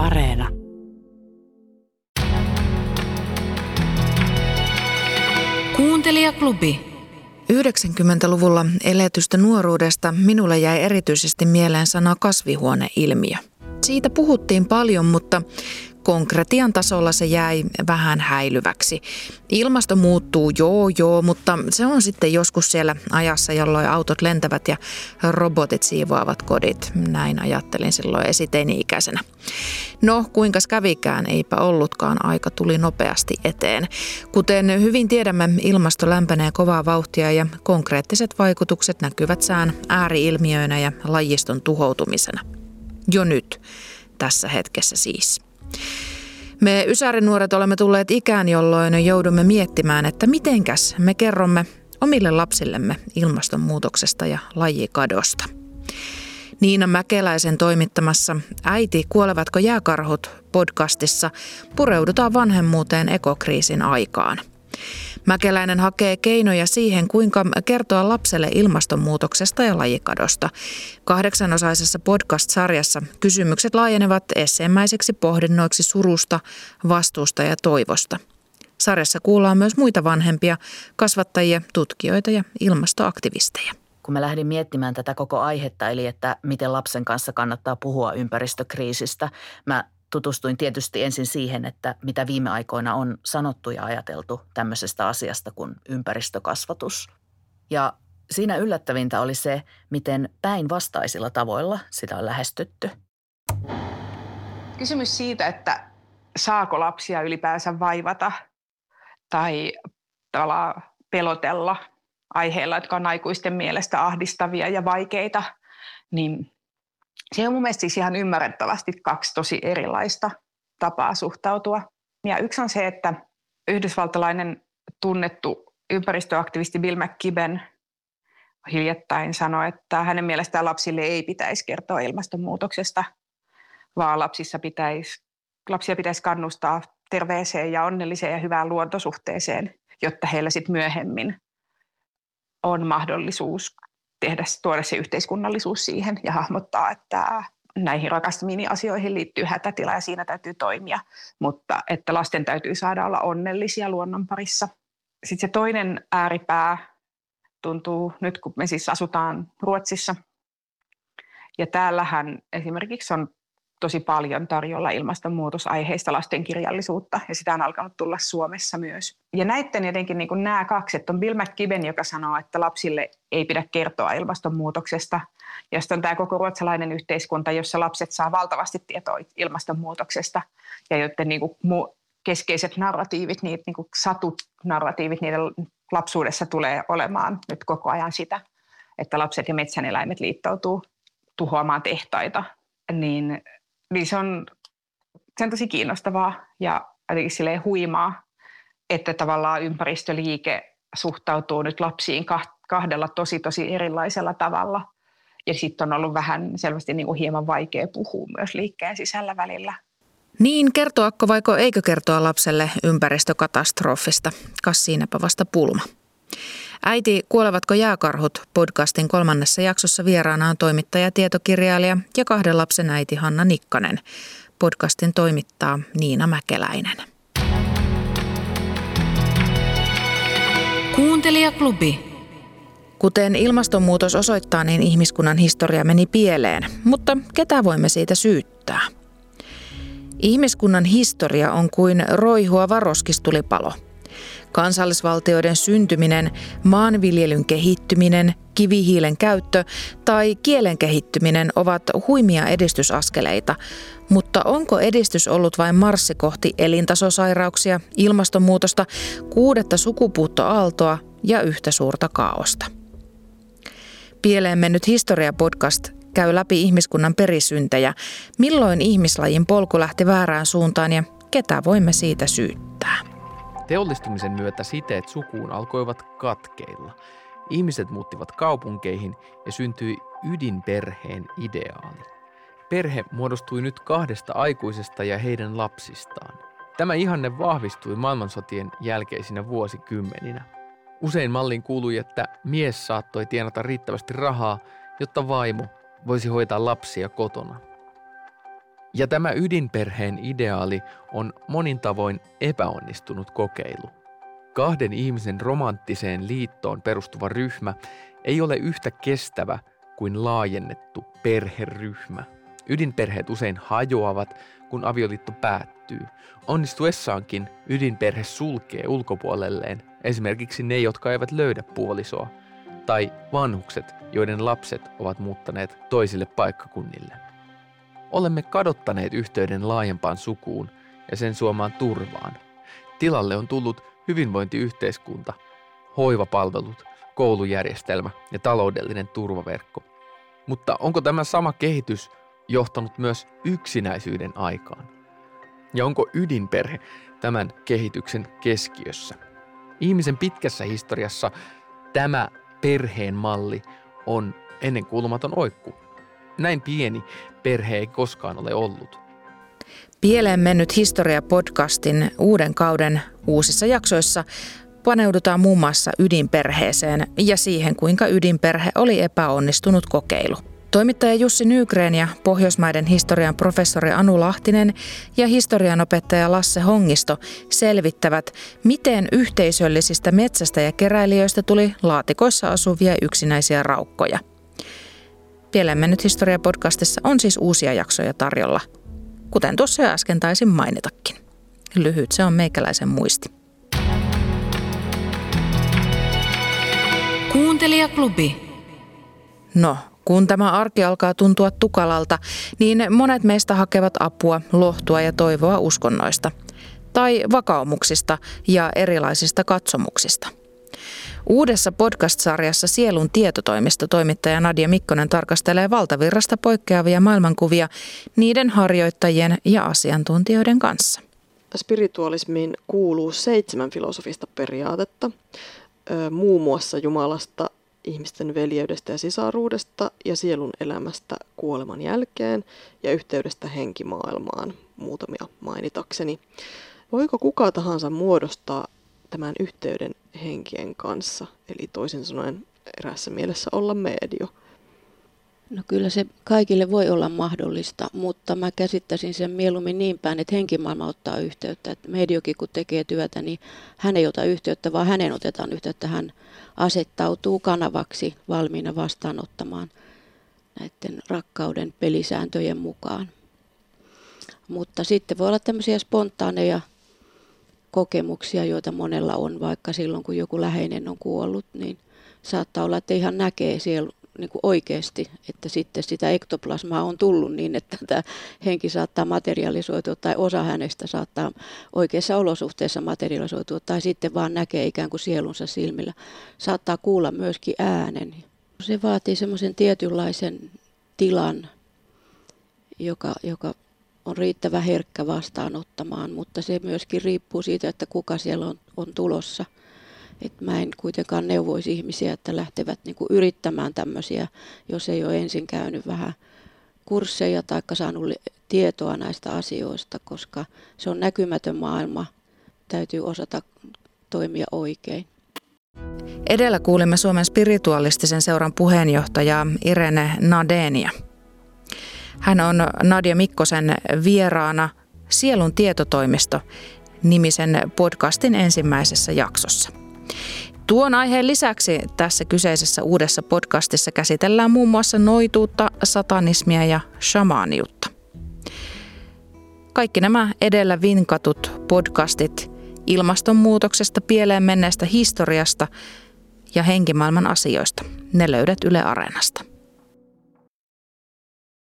Areena. Kuuntelijaklubi. 90-luvulla eletystä nuoruudesta minulle jäi erityisesti mieleen sana kasvihuoneilmiö. Siitä puhuttiin paljon, mutta Konkretian tasolla se jäi vähän häilyväksi. Ilmasto muuttuu, joo joo, mutta se on sitten joskus siellä ajassa, jolloin autot lentävät ja robotit siivoavat kodit. Näin ajattelin silloin esiteini-ikäisenä. No, kuinka kävikään, eipä ollutkaan, aika tuli nopeasti eteen. Kuten hyvin tiedämme, ilmasto lämpenee kovaa vauhtia ja konkreettiset vaikutukset näkyvät sään ääriilmiöinä ja lajiston tuhoutumisena. Jo nyt, tässä hetkessä siis. Me Ysärinuoret olemme tulleet ikään, jolloin joudumme miettimään, että mitenkäs me kerromme omille lapsillemme ilmastonmuutoksesta ja lajikadosta. Niina Mäkeläisen toimittamassa Äiti, kuolevatko jääkarhut podcastissa pureudutaan vanhemmuuteen ekokriisin aikaan – Mäkeläinen hakee keinoja siihen, kuinka kertoa lapselle ilmastonmuutoksesta ja lajikadosta. Kahdeksanosaisessa podcast-sarjassa kysymykset laajenevat esseemäiseksi pohdinnoiksi surusta, vastuusta ja toivosta. Sarjassa kuullaan myös muita vanhempia, kasvattajia, tutkijoita ja ilmastoaktivisteja kun mä lähdin miettimään tätä koko aihetta, eli että miten lapsen kanssa kannattaa puhua ympäristökriisistä, mä tutustuin tietysti ensin siihen, että mitä viime aikoina on sanottu ja ajateltu tämmöisestä asiasta kuin ympäristökasvatus. Ja siinä yllättävintä oli se, miten päinvastaisilla tavoilla sitä on lähestytty. Kysymys siitä, että saako lapsia ylipäänsä vaivata tai pelotella aiheilla, jotka on aikuisten mielestä ahdistavia ja vaikeita, niin se on mun mielestä siis ihan ymmärrettävästi kaksi tosi erilaista tapaa suhtautua. Ja yksi on se, että yhdysvaltalainen tunnettu ympäristöaktivisti Bill McKibben hiljattain sanoi, että hänen mielestään lapsille ei pitäisi kertoa ilmastonmuutoksesta, vaan lapsissa pitäisi, lapsia pitäisi kannustaa terveeseen ja onnelliseen ja hyvään luontosuhteeseen, jotta heillä sitten myöhemmin on mahdollisuus tehdä, tuoda se yhteiskunnallisuus siihen ja hahmottaa, että näihin rakastamiin asioihin liittyy hätätila ja siinä täytyy toimia, mutta että lasten täytyy saada olla onnellisia luonnon parissa. Sitten se toinen ääripää tuntuu nyt, kun me siis asutaan Ruotsissa, ja täällähän esimerkiksi on tosi paljon tarjolla ilmastonmuutosaiheista lastenkirjallisuutta ja sitä on alkanut tulla Suomessa myös. Ja näiden jotenkin niin kuin nämä kaksi, että on Bill McKibben, joka sanoo, että lapsille ei pidä kertoa ilmastonmuutoksesta, ja sitten on tämä koko ruotsalainen yhteiskunta, jossa lapset saa valtavasti tietoa ilmastonmuutoksesta ja joiden niin kuin keskeiset narratiivit, niitä niin kuin satut-narratiivit, niiden lapsuudessa tulee olemaan nyt koko ajan sitä, että lapset ja metsäneläimet liittoutuu tuhoamaan tehtaita, niin niin se on, se on tosi kiinnostavaa ja jotenkin huimaa, että tavallaan ympäristöliike suhtautuu nyt lapsiin kahdella tosi tosi erilaisella tavalla. Ja sitten on ollut vähän selvästi niin kuin hieman vaikea puhua myös liikkeen sisällä välillä. Niin, kertoako vaiko eikö kertoa lapselle ympäristökatastrofista? Kas siinäpä vasta pulma. Äiti, kuolevatko jääkarhut? Podcastin kolmannessa jaksossa vieraana on toimittaja, tietokirjailija ja kahden lapsen äiti Hanna Nikkanen. Podcastin toimittaa Niina Mäkeläinen. Kuuntelijaklubi. Kuten ilmastonmuutos osoittaa, niin ihmiskunnan historia meni pieleen, mutta ketä voimme siitä syyttää? Ihmiskunnan historia on kuin roihuava roskistulipalo – Kansallisvaltioiden syntyminen, maanviljelyn kehittyminen, kivihiilen käyttö tai kielen kehittyminen ovat huimia edistysaskeleita, mutta onko edistys ollut vain marssi kohti elintasosairauksia, ilmastonmuutosta, kuudetta sukupuuttoaaltoa ja yhtä suurta kaaosta? Pieleen mennyt historia-podcast käy läpi ihmiskunnan perisyntejä, milloin ihmislajin polku lähti väärään suuntaan ja ketä voimme siitä syyttää. Teollistumisen myötä siteet sukuun alkoivat katkeilla. Ihmiset muuttivat kaupunkeihin ja syntyi ydinperheen ideaali. Perhe muodostui nyt kahdesta aikuisesta ja heidän lapsistaan. Tämä ihanne vahvistui maailmansotien jälkeisinä vuosikymmeninä. Usein malliin kuului, että mies saattoi tienata riittävästi rahaa, jotta vaimo voisi hoitaa lapsia kotona. Ja tämä ydinperheen ideaali on monin tavoin epäonnistunut kokeilu. Kahden ihmisen romanttiseen liittoon perustuva ryhmä ei ole yhtä kestävä kuin laajennettu perheryhmä. Ydinperheet usein hajoavat, kun avioliitto päättyy. Onnistuessaankin ydinperhe sulkee ulkopuolelleen esimerkiksi ne, jotka eivät löydä puolisoa, tai vanhukset, joiden lapset ovat muuttaneet toisille paikkakunnille. Olemme kadottaneet yhteyden laajempaan sukuun ja sen suomaan turvaan. Tilalle on tullut hyvinvointiyhteiskunta, hoivapalvelut, koulujärjestelmä ja taloudellinen turvaverkko. Mutta onko tämä sama kehitys johtanut myös yksinäisyyden aikaan? Ja onko ydinperhe tämän kehityksen keskiössä? Ihmisen pitkässä historiassa tämä perheen malli on ennenkuulumaton oikku. Näin pieni perhe ei koskaan ole ollut. Pieleen mennyt historia-podcastin uuden kauden uusissa jaksoissa paneudutaan muun muassa ydinperheeseen ja siihen, kuinka ydinperhe oli epäonnistunut kokeilu. Toimittaja Jussi Nygren ja Pohjoismaiden historian professori Anu Lahtinen ja historianopettaja Lasse Hongisto selvittävät, miten yhteisöllisistä metsästä ja keräilijöistä tuli laatikoissa asuvia yksinäisiä raukkoja. Pieleen mennyt historia-podcastissa on siis uusia jaksoja tarjolla, kuten tuossa jo äsken taisin mainitakin. Lyhyt se on meikäläisen muisti. Kuuntelijaklubi. No, kun tämä arki alkaa tuntua tukalalta, niin monet meistä hakevat apua, lohtua ja toivoa uskonnoista. Tai vakaumuksista ja erilaisista katsomuksista. Uudessa podcast-sarjassa Sielun tietotoimisto toimittaja Nadia Mikkonen tarkastelee valtavirrasta poikkeavia maailmankuvia niiden harjoittajien ja asiantuntijoiden kanssa. Spiritualismiin kuuluu seitsemän filosofista periaatetta, muun muassa Jumalasta, ihmisten veljeydestä ja sisaruudesta ja sielun elämästä kuoleman jälkeen ja yhteydestä henkimaailmaan, muutamia mainitakseni. Voiko kuka tahansa muodostaa tämän yhteyden henkien kanssa, eli toisin sanoen erässä mielessä olla medio? No kyllä se kaikille voi olla mahdollista, mutta mä käsittäisin sen mieluummin niin päin, että henkimaailma ottaa yhteyttä. Että mediokin kun tekee työtä, niin hän ei ota yhteyttä, vaan hänen otetaan yhteyttä. Hän asettautuu kanavaksi valmiina vastaanottamaan näiden rakkauden pelisääntöjen mukaan. Mutta sitten voi olla tämmöisiä spontaaneja kokemuksia, joita monella on, vaikka silloin kun joku läheinen on kuollut, niin saattaa olla, että ihan näkee siellä niin kuin oikeasti, että sitten sitä ektoplasmaa on tullut niin, että tämä henki saattaa materialisoitua tai osa hänestä saattaa oikeassa olosuhteessa materialisoitua tai sitten vaan näkee ikään kuin sielunsa silmillä. Saattaa kuulla myöskin äänen. Se vaatii semmoisen tietynlaisen tilan, joka, joka on riittävä herkkä vastaanottamaan, mutta se myöskin riippuu siitä, että kuka siellä on, on tulossa – et mä en kuitenkaan neuvoisi ihmisiä, että lähtevät niinku yrittämään tämmöisiä, jos ei ole ensin käynyt vähän kursseja tai saanut tietoa näistä asioista, koska se on näkymätön maailma. Täytyy osata toimia oikein. Edellä kuulimme Suomen spiritualistisen seuran puheenjohtajaa Irene Nadenia. Hän on Nadia Mikkosen vieraana Sielun tietotoimisto nimisen podcastin ensimmäisessä jaksossa. Tuon aiheen lisäksi tässä kyseisessä uudessa podcastissa käsitellään muun muassa noituutta, satanismia ja shamaaniutta. Kaikki nämä edellä vinkatut podcastit ilmastonmuutoksesta pieleen menneestä historiasta ja henkimaailman asioista, ne löydät Yle Areenasta.